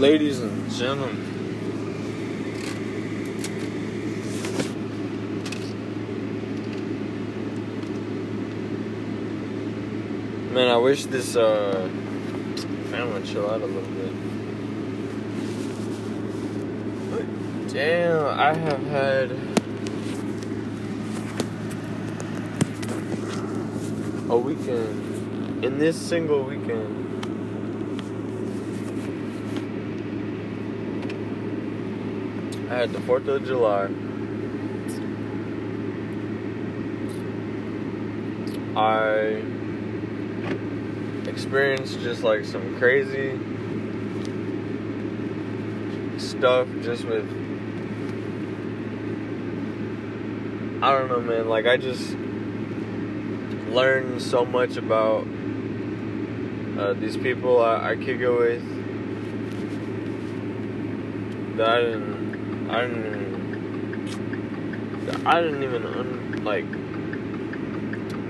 ladies and gentlemen. Man, I wish this uh, fan would chill out a little bit. Damn, I have had a weekend. In this single weekend, I had the 4th of July. I experienced just like some crazy stuff just with I don't know man like I just learned so much about uh, these people I, I kick it with that I didn't I didn't even, I didn't even un, like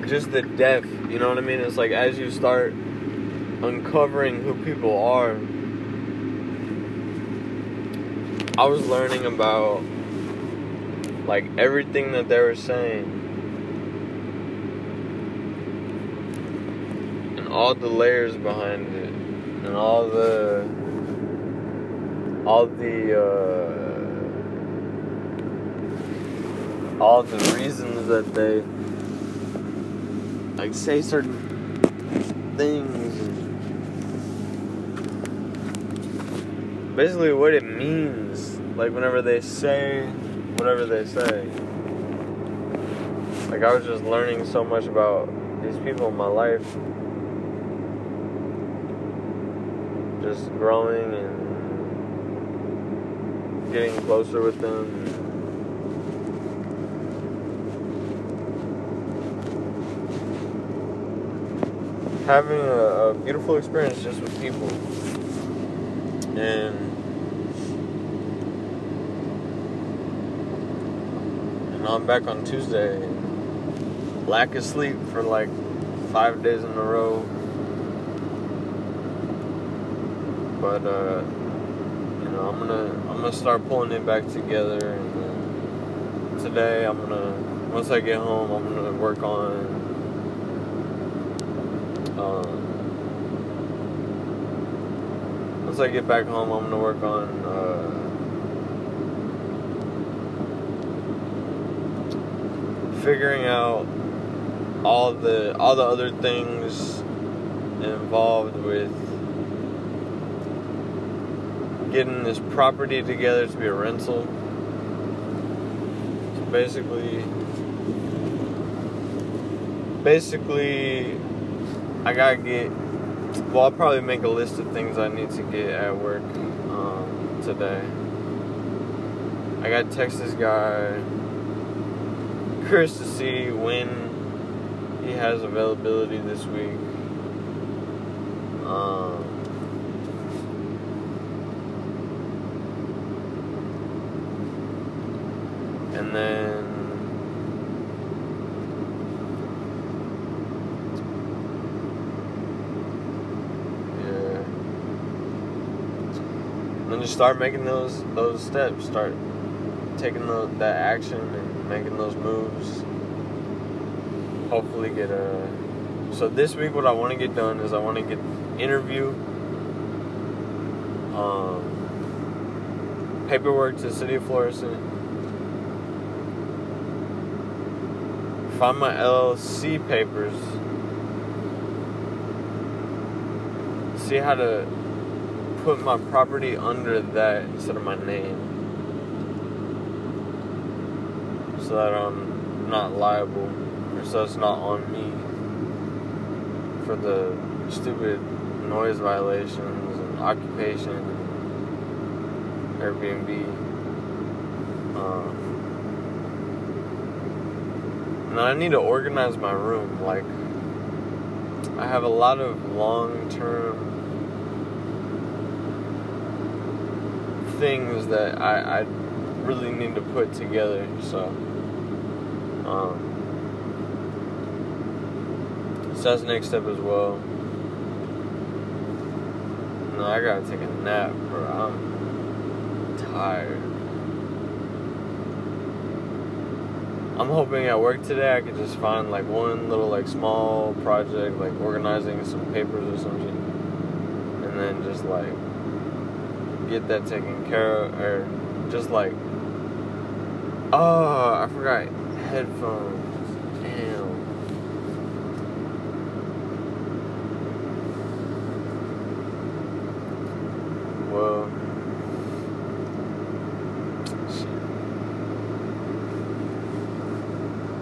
just the depth you know what I mean? It's like as you start uncovering who people are, I was learning about like everything that they were saying. And all the layers behind it. And all the all the uh, all the reasons that they like say certain things. Basically what it means like whenever they say whatever they say. Like i was just learning so much about these people in my life. Just growing and getting closer with them having a, a beautiful experience just with people and and I'm back on Tuesday. Lack of sleep for like five days in a row. But uh, you know, I'm gonna I'm gonna start pulling it back together. And today, I'm gonna once I get home, I'm gonna work on. Um, once I get back home, I'm gonna work on uh, figuring out all the all the other things involved with getting this property together to be a rental. So basically, basically, I gotta get well, I'll probably make a list of things I need to get at work um, today. I got to text this guy, Chris, to see when he has availability this week. Um, and then and just start making those those steps. Start taking the, that action and making those moves. Hopefully, get a. So this week, what I want to get done is I want to get interview, um, paperwork to the city of Florissant, find my LLC papers, see how to put my property under that instead of my name so that I'm not liable or so it's not on me for the stupid noise violations and occupation and Airbnb. Um, and I need to organize my room. Like, I have a lot of long term things that I, I really need to put together. So, um, so that's the next step as well. No, I gotta take a nap, bro. I'm tired. I'm hoping at work today I could just find like one little like small project, like organizing some papers or something, and then just like get that taken care of, or just like, oh, I forgot headphones. Damn. Well. shit.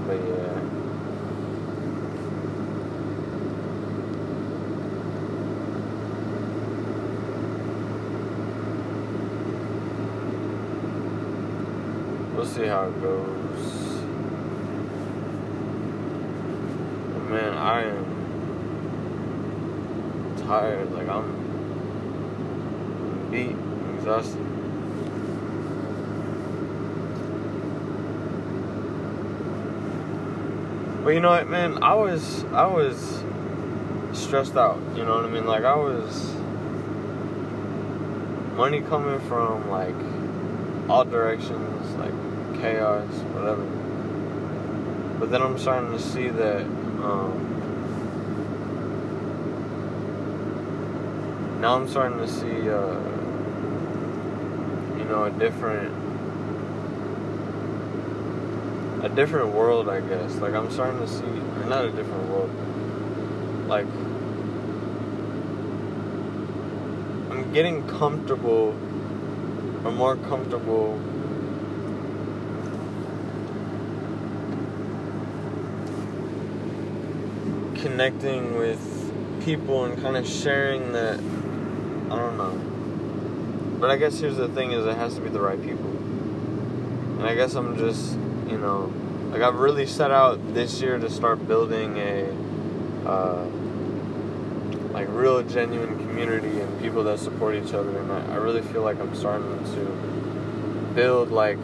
But yeah. We'll see goes. Man, I am tired. Like I'm beat, exhausted. But you know what, man? I was I was stressed out. You know what I mean? Like I was money coming from like all directions, like chaos, whatever. But then I'm starting to see that um, now I'm starting to see uh, you know a different a different world, I guess. Like I'm starting to see, not a different world. Like I'm getting comfortable, or more comfortable. Connecting with people and kind of sharing that. I don't know. But I guess here's the thing: is it has to be the right people. And I guess I'm just you know, like I've really set out this year to start building a uh, like real genuine community and people that support each other, and I, I really feel like I'm starting to build like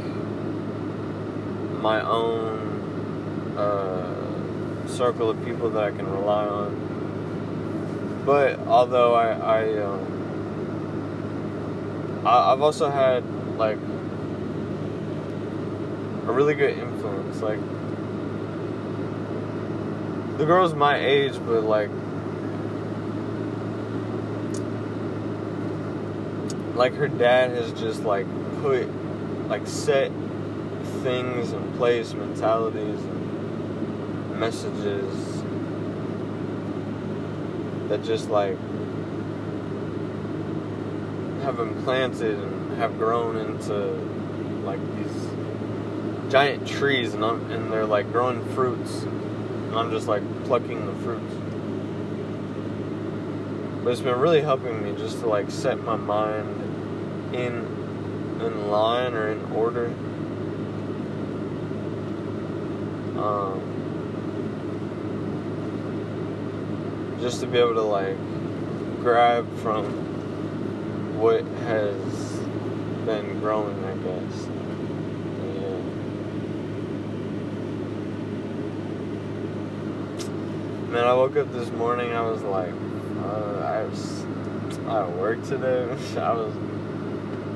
my own uh, circle of people that I can rely on. But although I I, um, I I've also had like a really good influence. Like the girl's my age, but like like her dad has just like put like set things in place, mentalities and messages that just like have implanted and have grown into like these giant trees and I'm and they're like growing fruits and I'm just like plucking the fruits. But it's been really helping me just to like set my mind in in line or in order. Um, just to be able to like grab from what has been growing, I guess. Man, I woke up this morning. I was like, uh, I was at work today. I was,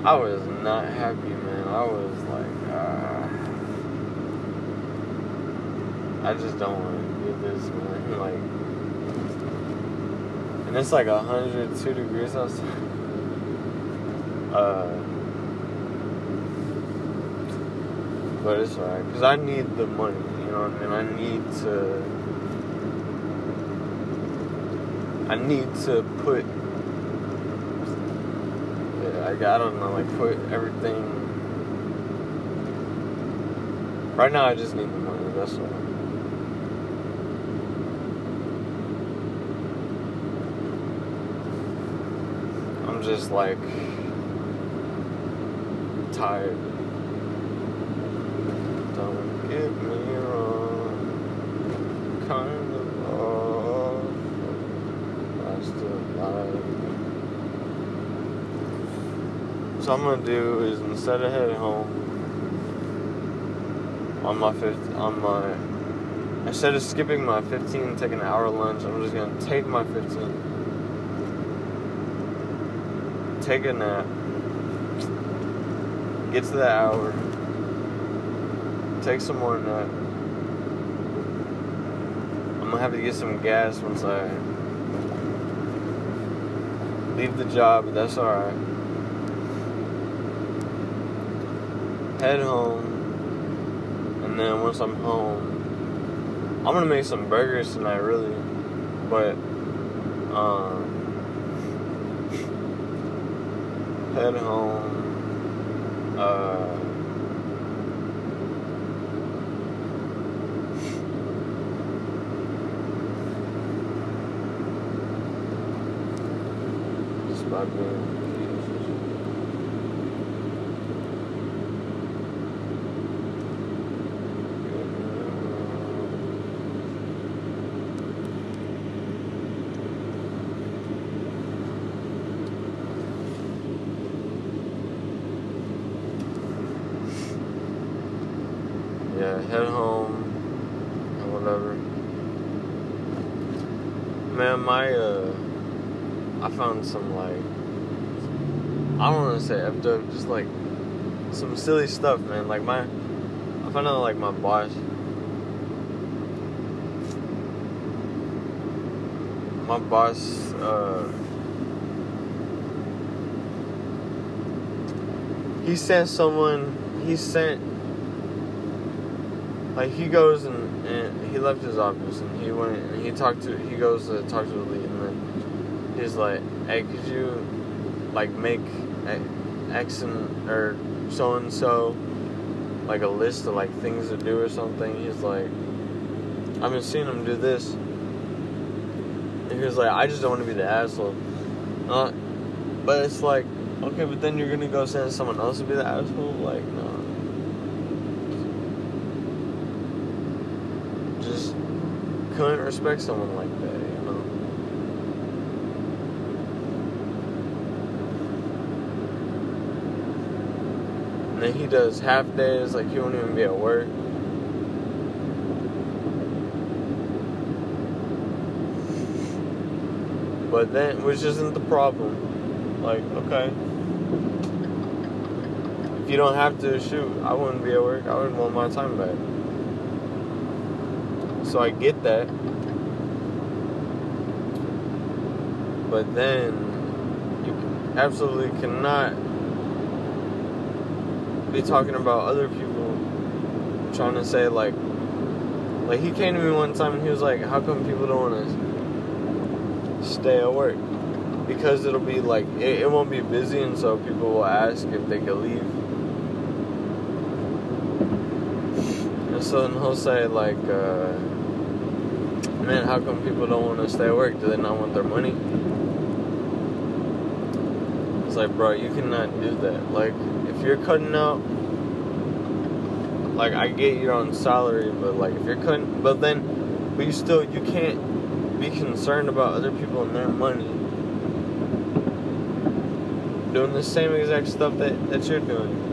I was not happy, man. I was like, uh, I just don't want to do this, man. Like, and it's like 102 degrees outside. Uh, but it's alright, cause I need the money. You know what I need to. I need to put, yeah, I, I don't know, like put everything. Right now, I just need the money. That's all. I'm just like tired. Don't get me wrong, kind of off, I still like. So I'm gonna do is instead of heading home on my fifth on my instead of skipping my 15 taking an hour lunch, I'm just gonna take my 15 take a nap, get to the hour, take some more nap. I'm gonna have to get some gas once I leave the job, but that's alright. Head home, and then once I'm home, I'm gonna make some burgers tonight, really. But, um, head home, uh, just being yeah, head home and whatever. Man, my uh, I found some like I don't want to say effed up, just like some silly stuff, man. Like my, I found out like my boss, my boss, uh, he sent someone, he sent like he goes and, and he left his office and he went and he talked to he goes to talk to the lead and then he's like, hey, could you like make X and or so and so like a list of like things to do or something? He's like, I've been seeing him do this. And he was like, I just don't want to be the asshole. Uh, but it's like, okay, but then you're gonna go send someone else to be the asshole? Like, no. just couldn't respect someone like that, you know. And then he does half days, like he won't even be at work. But then, which isn't the problem. Like, okay. If you don't have to shoot, I wouldn't be at work. I wouldn't want my time back. So I get that. But then you absolutely cannot be talking about other people trying to say like like he came to me one time and he was like, How come people don't wanna stay at work? Because it'll be like it, it won't be busy and so people will ask if they could leave. And so then he'll say like uh man, how come people don't want to stay at work? Do they not want their money? It's like, bro, you cannot do that. Like, you're cutting out, like, I get you're on salary, but like, if you're cutting, but then, but you still, you can't be concerned about other people and their money doing the same exact stuff that, that you're doing.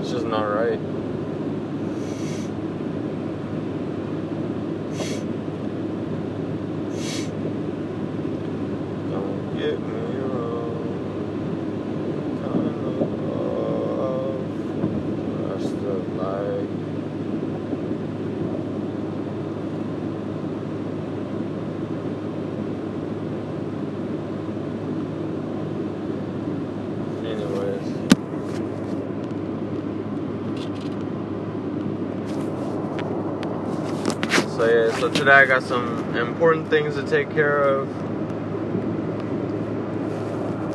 It's just not right. Don't get me wrong. Kind of love, I still like. Anyways. So today I got some important things to take care of.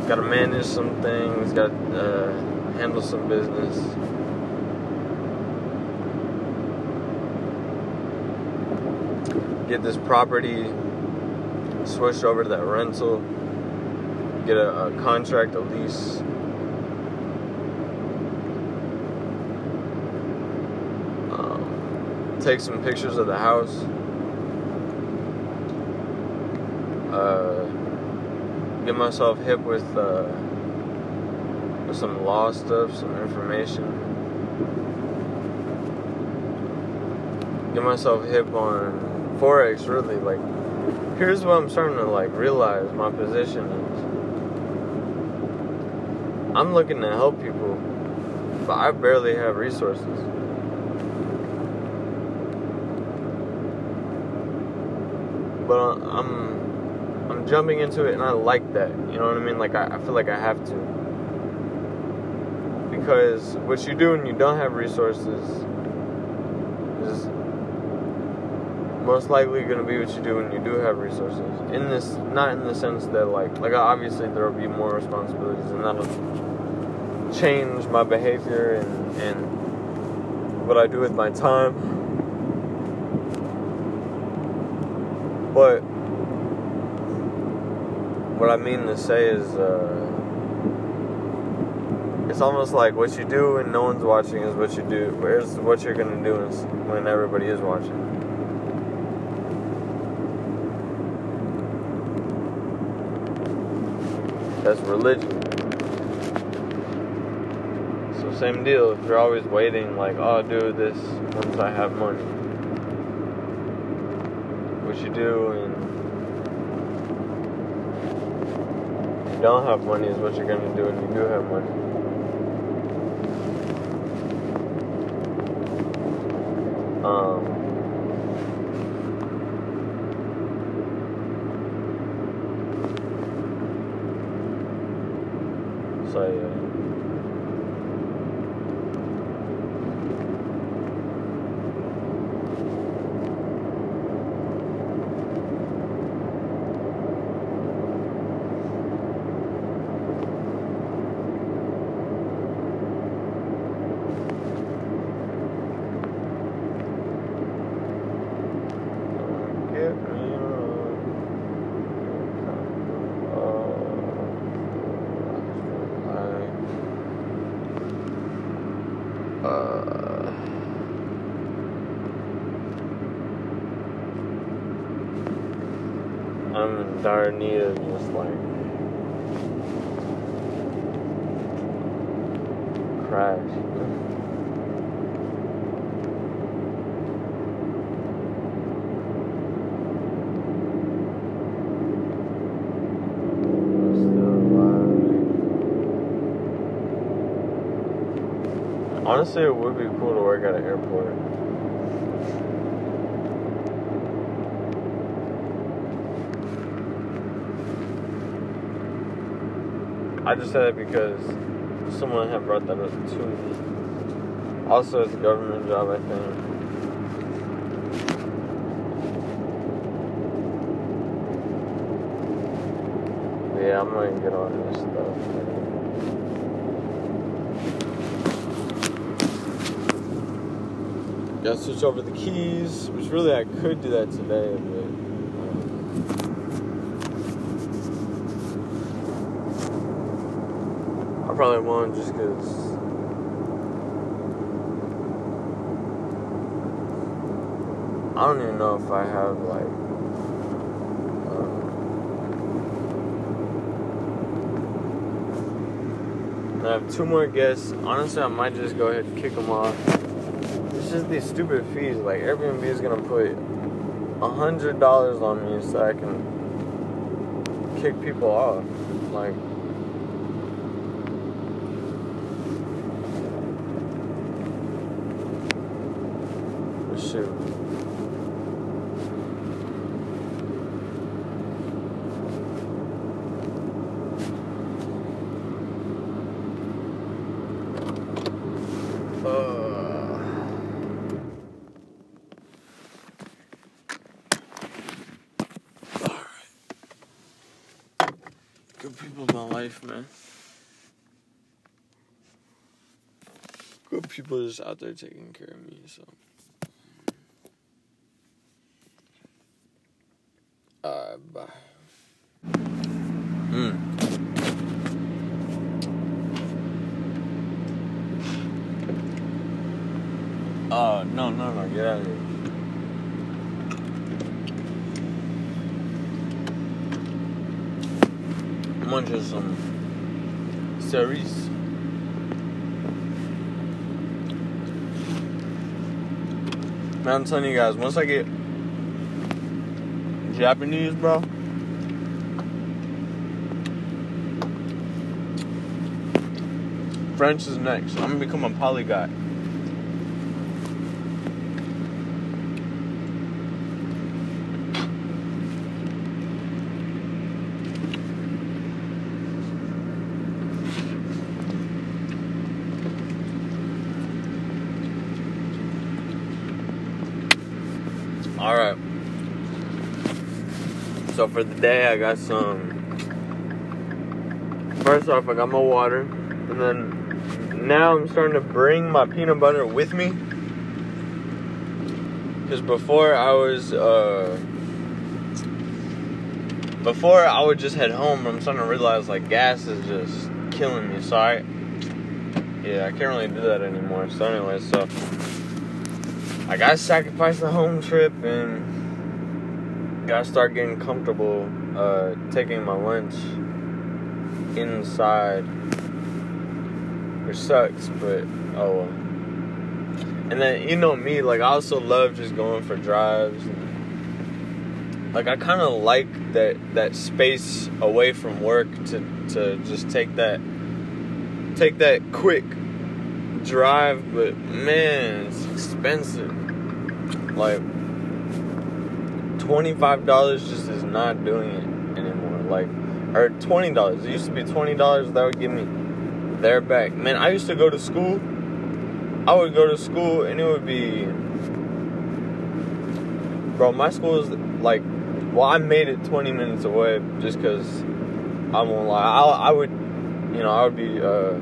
Got to manage some things. Got to uh, handle some business. Get this property switched over to that rental. Get a, a contract, a lease. Um, take some pictures of the house. Get myself hip with uh, with some law stuff, some information. Get myself hip on forex, really, like here's what I'm starting to like realize my position is. I'm looking to help people, but I barely have resources. But I'm I'm jumping into it and I like that. You know what I mean? Like I, I feel like I have to. Because what you do when you don't have resources is most likely going to be what you do when you do have resources. In this, not in the sense that like, like obviously there will be more responsibilities, and that'll change my behavior and and what I do with my time. But what I mean to say is, uh, it's almost like what you do when no one's watching is what you do. Where's what you're gonna do when everybody is watching. That's religion. So same deal. If you're always waiting, like, oh, I'll do this once I have money. What you do and you don't have money is what you're gonna do when you do have money. Um, so yeah. Don't get me wrong. Uh, I'm in dire need just like crash. Honestly, it would be cool to work at an airport. I just said it because someone had brought that up to me. Also, it's a government job, I think. But yeah, I'm gonna get on this stuff. Gotta switch over the keys, which really I could do that today, but. um, I probably won't just because. I don't even know if I have like. uh, I have two more guests. Honestly, I might just go ahead and kick them off. It's just these stupid fees. Like Airbnb is gonna put a hundred dollars on me so I can kick people off. Like. Uh, Alright. Good people in my life, man. Good people just out there taking care of me, so. Alright, bye. Hmm. Oh, no, no, no, get out of here. I'm on just some series. Man, I'm telling you guys, once I get Japanese, bro. French is next. I'm gonna become a polyglot. All right. For the day, I got some. First off, I got my water, and then now I'm starting to bring my peanut butter with me. Because before I was, uh, before I would just head home, but I'm starting to realize like gas is just killing me. So I, yeah, I can't really do that anymore. So anyway, so I gotta sacrifice the home trip and gotta start getting comfortable uh, taking my lunch inside, which sucks, but oh well. And then you know me, like I also love just going for drives. And, like I kind of like that that space away from work to to just take that take that quick drive, but man, it's expensive. Like twenty five dollars just is not doing it anymore. Like or twenty dollars. It used to be twenty dollars that would give me their back. Man, I used to go to school. I would go to school and it would be Bro, my school is like well, I made it 20 minutes away just because I won't lie. I, I would, you know, I would be, uh,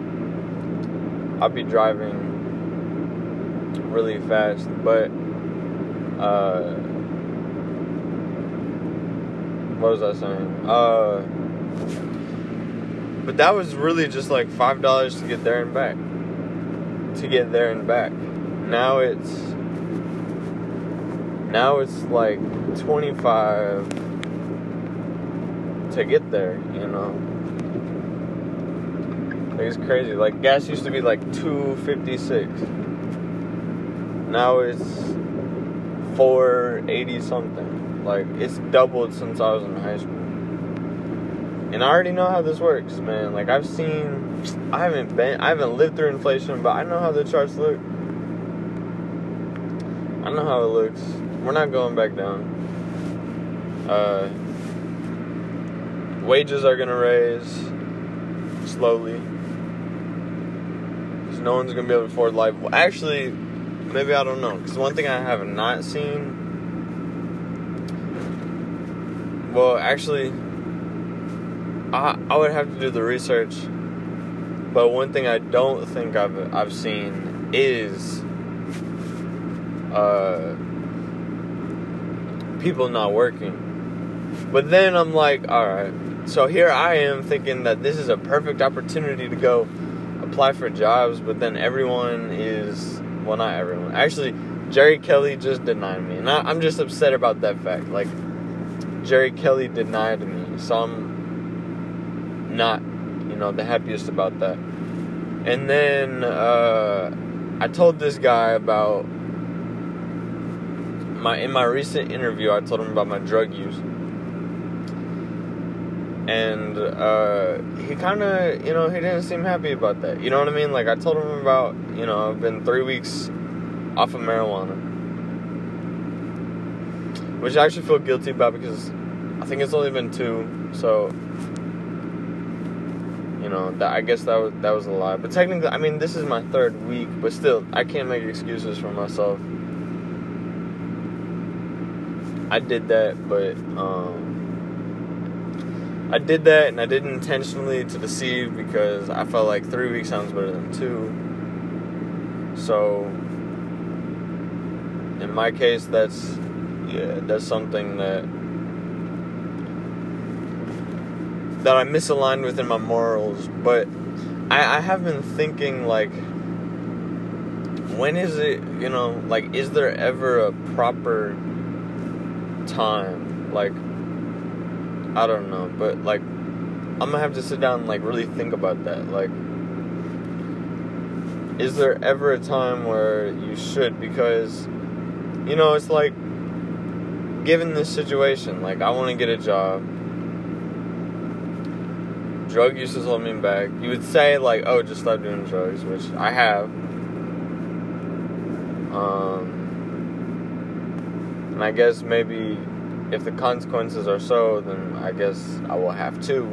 I'd be driving really fast, but uh, what was I saying? Uh, but that was really just like five dollars to get there and back. To get there and back. Now it's now it's like twenty five to get there. You know, like it's crazy. Like gas used to be like two fifty six. Now it's 480 something. Like it's doubled since I was in high school. And I already know how this works, man. Like I've seen I haven't been I haven't lived through inflation, but I know how the charts look. I know how it looks. We're not going back down. Uh wages are gonna raise slowly. Cause no one's gonna be able to afford life. Well, actually, maybe I don't know. Because one thing I have not seen. Well, actually, I I would have to do the research. But one thing I don't think I've I've seen is uh, people not working. But then I'm like, all right. So here I am thinking that this is a perfect opportunity to go apply for jobs, but then everyone is well, not everyone. Actually, Jerry Kelly just denied me, and I, am just upset about that fact. Like, Jerry Kelly denied me, so I'm not, you know, the happiest about that. And then uh, I told this guy about my in my recent interview. I told him about my drug use, and uh, he kind of, you know, he didn't seem happy about that. You know what I mean? Like I told him about, you know, I've been three weeks off of marijuana, which I actually feel guilty about because I think it's only been two. So, you know, that I guess that was that was a lie. But technically, I mean, this is my third week, but still, I can't make excuses for myself. I did that, but um I did that and I did it intentionally to deceive because I felt like three weeks sounds better than two. So, in my case, that's yeah, that's something that that I misaligned with in my morals. But I, I have been thinking like, when is it? You know, like, is there ever a proper time? Like I don't know, but like I'm gonna have to sit down and like really think about that. Like, is there ever a time where you should? Because you know, it's like given this situation, like I want to get a job. Drug use is holding me back. You would say like, oh, just stop doing drugs, which I have. Um, and I guess maybe if the consequences are so, then I guess I will have to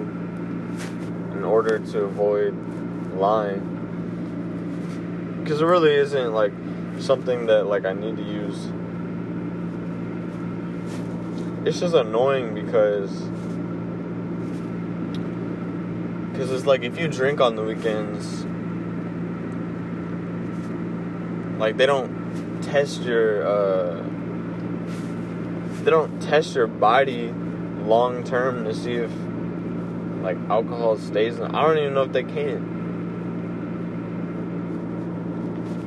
in order to avoid lying. Because it really isn't like something that like I need to use. It's just annoying because because it's like if you drink on the weekends, like they don't test your uh, they don't test your body long term to see if like alcohol stays. In, I don't even know if they can.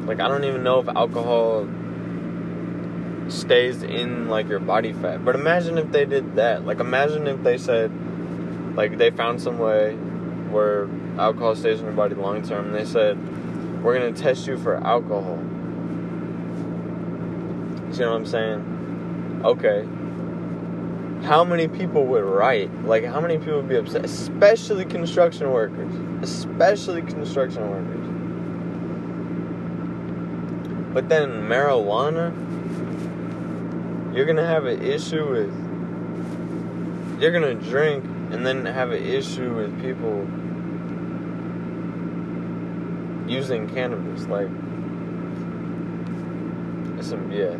Like I don't even know if alcohol stays in like your body fat. But imagine if they did that. Like imagine if they said like they found some way where alcohol stays in your body long term they said we're going to test you for alcohol. You see what I'm saying? Okay. How many people would write? Like how many people would be upset? Especially construction workers. Especially construction workers. But then marijuana, you're gonna have an issue with. You're gonna drink and then have an issue with people using cannabis. Like, it's some BS.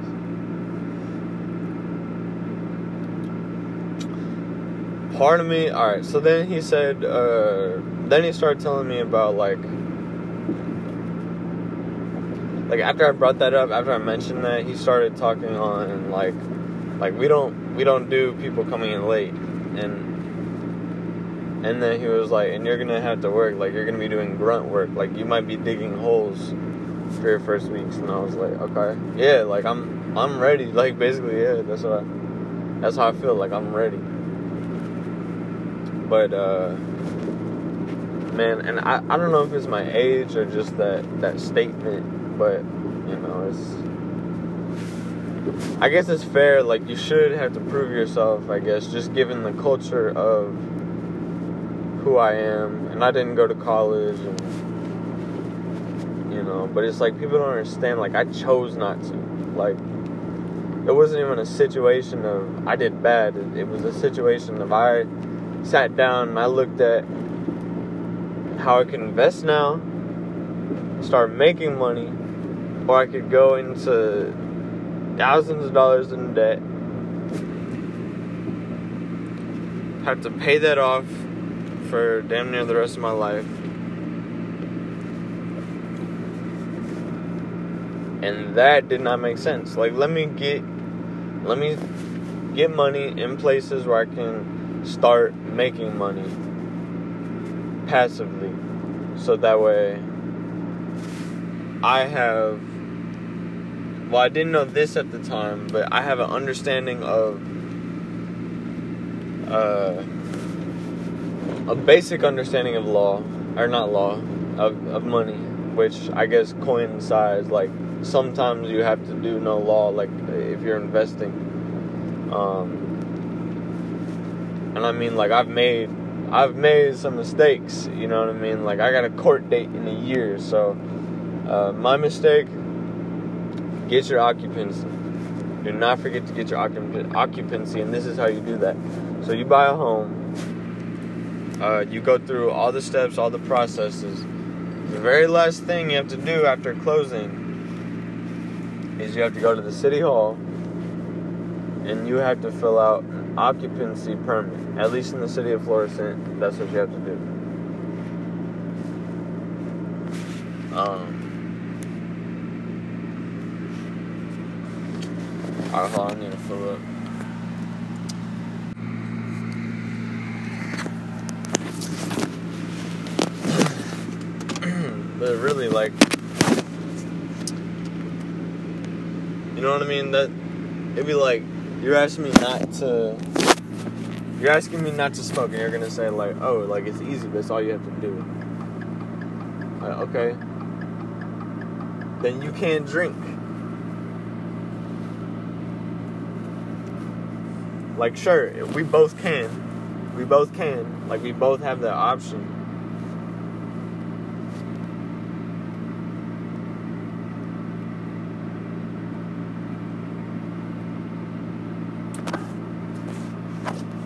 Part of me, alright, so then he said, uh, then he started telling me about like like after I brought that up, after I mentioned that, he started talking on like like we don't we don't do people coming in late. And and then he was like and you're gonna have to work. Like you're gonna be doing grunt work. Like you might be digging holes for your first weeks. And I was like okay. Yeah like I'm I'm ready. Like basically yeah that's what I, that's how I feel. Like I'm ready. But uh man and I, I don't know if it's my age or just that that statement but you know, it's. I guess it's fair. Like you should have to prove yourself. I guess just given the culture of who I am, and I didn't go to college, and you know, but it's like people don't understand. Like I chose not to. Like it wasn't even a situation of I did bad. It, it was a situation of I sat down and I looked at how I can invest now, start making money, or I could go into thousands of dollars in debt, have to pay that off for damn near the rest of my life. And that did not make sense. Like let me get let me get money in places where I can start making money passively. So that way I have well, I didn't know this at the time, but I have an understanding of uh, a basic understanding of law, or not law, of, of money, which I guess coincides. Like sometimes you have to do no law, like if you're investing. Um, and I mean, like I've made, I've made some mistakes. You know what I mean? Like I got a court date in a year, so uh, my mistake Get your occupancy. Do not forget to get your occupancy, and this is how you do that. So you buy a home. Uh, you go through all the steps, all the processes. The very last thing you have to do after closing is you have to go to the city hall and you have to fill out an occupancy permit. At least in the city of Florissant, that's what you have to do. Um, Alright, hold on, I need to fill up. but really, like, you know what I mean? That it'd be like you're asking me not to. You're asking me not to smoke, and you're gonna say like, "Oh, like it's easy, but it's all you have to do." Like, okay. Then you can't drink. Like, sure, we both can. We both can. Like, we both have that option.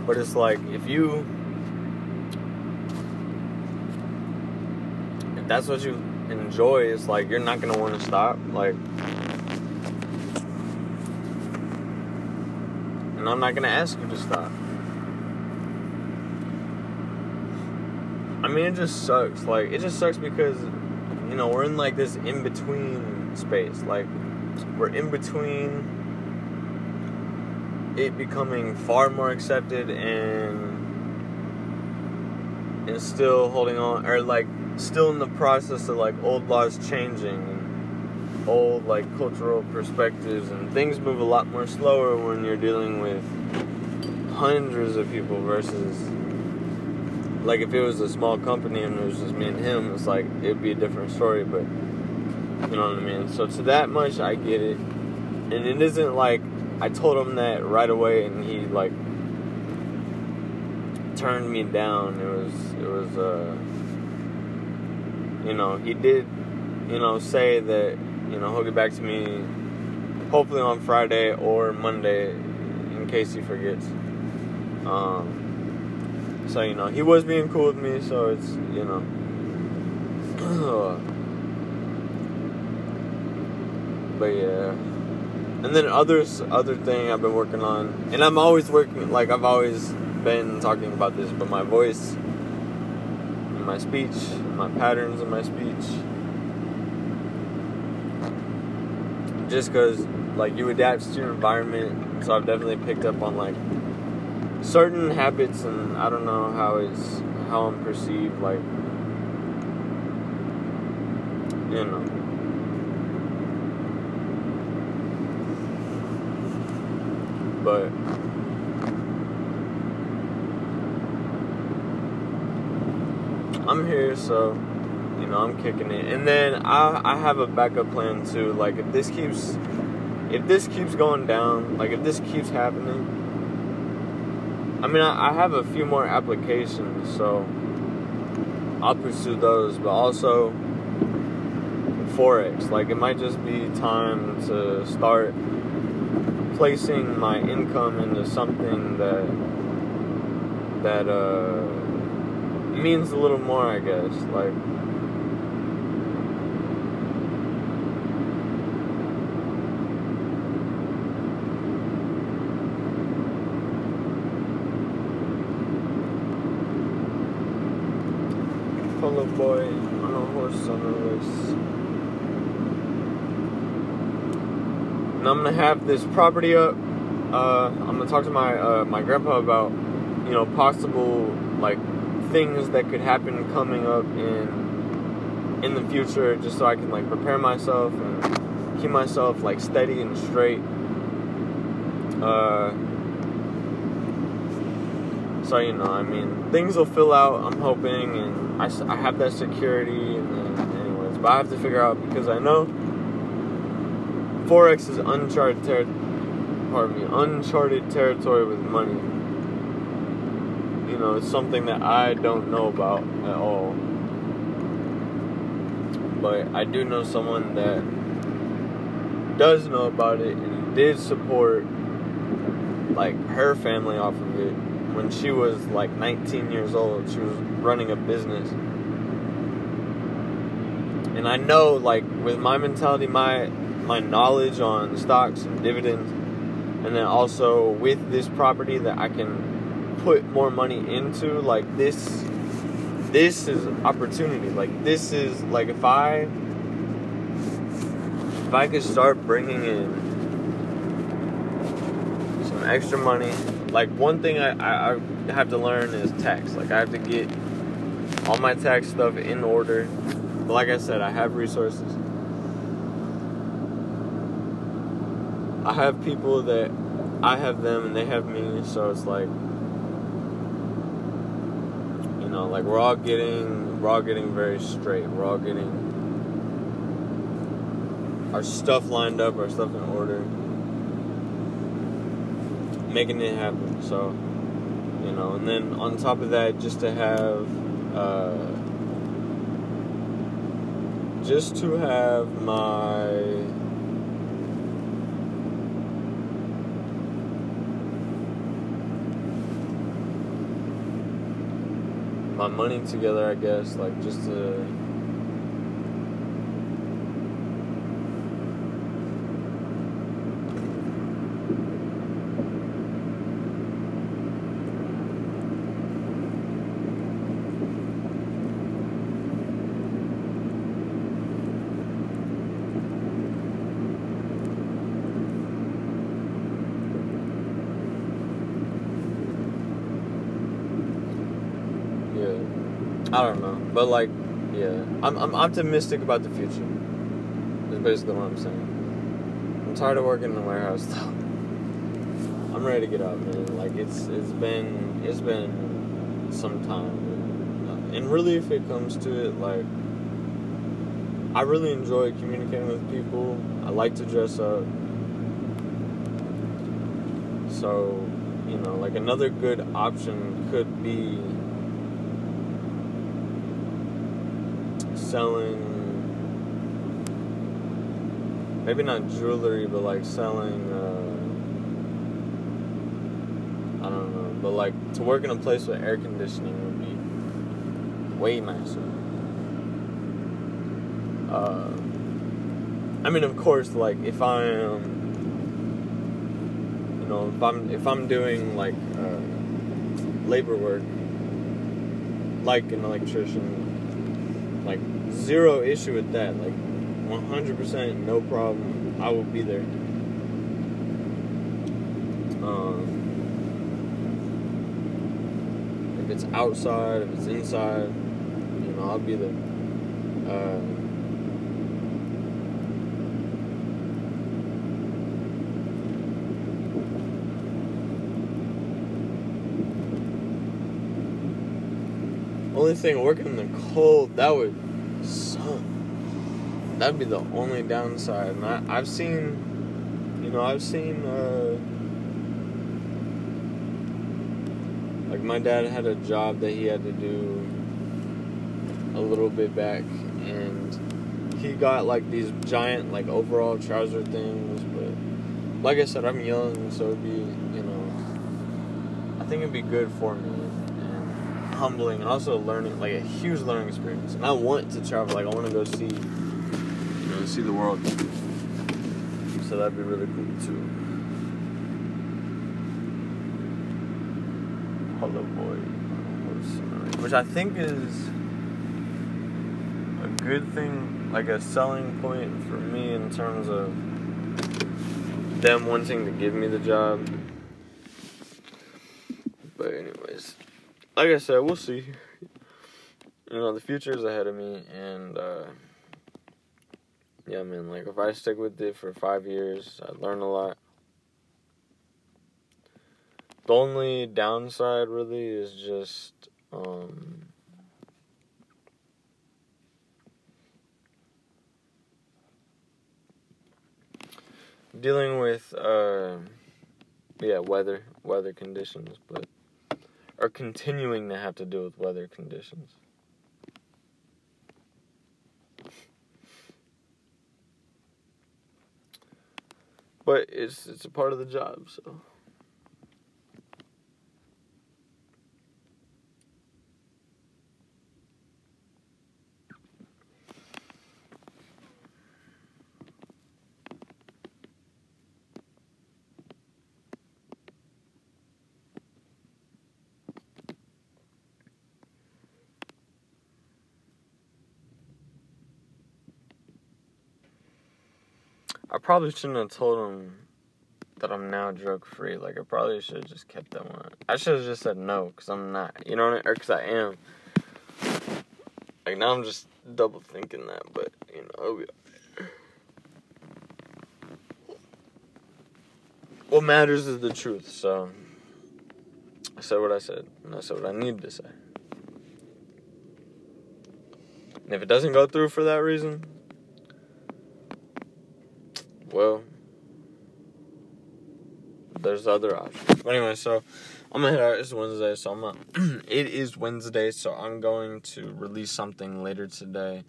But it's like, if you. If that's what you enjoy, it's like you're not gonna want to stop. Like, and I'm not gonna ask you to stop. I mean, it just sucks. Like, it just sucks because, you know, we're in like this in between space. Like, we're in between it becoming far more accepted and and still holding on or like still in the process of like old laws changing old like cultural perspectives and things move a lot more slower when you're dealing with hundreds of people versus like if it was a small company and it was just me and him it's like it'd be a different story but you know what I mean? So to that much I get it. And it isn't like I told him that right away and he like turned me down. It was it was uh you know, he did, you know, say that, you know, he'll get back to me hopefully on Friday or Monday in case he forgets. Um, so, you know, he was being cool with me, so it's, you know. but yeah. And then others, other thing I've been working on, and I'm always working, like I've always been talking about this, but my voice my speech, my patterns in my speech. Just because, like, you adapt to your environment. So I've definitely picked up on, like, certain habits, and I don't know how it's, how I'm perceived, like, you know. But I'm here, so know I'm kicking it. And then I I have a backup plan too. Like if this keeps if this keeps going down, like if this keeps happening. I mean, I, I have a few more applications, so I'll pursue those. But also forex, like it might just be time to start placing my income into something that that uh means a little more, I guess. Like, boy on a horse on a race. And I'm gonna have this property up. Uh, I'm gonna talk to my uh, my grandpa about you know possible like things that could happen coming up in in the future just so I can like prepare myself and keep myself like steady and straight. Uh, so you know, I mean, things will fill out. I'm hoping, and I, I have that security. And anyways, but I have to figure out because I know forex is uncharted pardon me, uncharted territory with money you know, it's something that I don't know about at all. But I do know someone that does know about it and did support like her family off of it when she was like 19 years old. She was running a business. And I know like with my mentality, my my knowledge on stocks and dividends and then also with this property that I can put more money into like this this is opportunity like this is like if i if i could start bringing in some extra money like one thing I, I, I have to learn is tax like i have to get all my tax stuff in order but like i said i have resources i have people that i have them and they have me so it's like you know, like we're all getting we're all getting very straight. We're all getting our stuff lined up, our stuff in order. Making it happen. So, you know, and then on top of that, just to have, uh, just to have my my money together, I guess, like just to I don't know, but like, yeah, I'm I'm optimistic about the future. That's basically what I'm saying. I'm tired of working in the warehouse though. I'm ready to get out, man. Like it's it's been it's been some time, and really, if it comes to it, like I really enjoy communicating with people. I like to dress up. So, you know, like another good option could be selling maybe not jewelry but like selling uh, I don't know but like to work in a place with air conditioning would be way nicer. Uh, I mean of course like if I am you know if I'm if I'm doing like uh, labor work like an electrician like zero issue with that. Like 100% no problem. I will be there. Um, if it's outside, if it's inside, you know, I'll be there. Uh, only thing working in cold that would suck. That'd be the only downside. And I, I've seen, you know, I've seen, uh, like my dad had a job that he had to do a little bit back, and he got like these giant like overall trouser things. But like I said, I'm young, so it'd be, you know, I think it'd be good for me humbling and also learning, like a huge learning experience. And I want to travel. Like I want to go see, you know, see the world. So that'd be really cool too. Hello, boy. Which I think is a good thing, like a selling point for me in terms of them wanting to give me the job. But anyways like I said, we'll see. You know, the future is ahead of me, and uh, yeah, man. Like if I stick with it for five years, I learn a lot. The only downside, really, is just um, dealing with uh, yeah weather weather conditions, but are continuing to have to deal with weather conditions. But it's it's a part of the job, so I probably shouldn't have told him that I'm now drug free. Like, I probably should have just kept that one. I should have just said no, because I'm not. You know what I mean? Or because I am. Like, now I'm just double thinking that, but, you know, What matters is the truth, so. I said what I said, and I said what I needed to say. And if it doesn't go through for that reason, well, there's other options. But anyway, so I'm gonna head out. It's Wednesday, so I'm it is Wednesday, so I'm going to release something later today.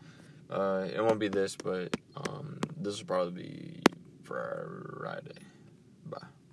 Uh, it won't be this, but um, this will probably be Friday.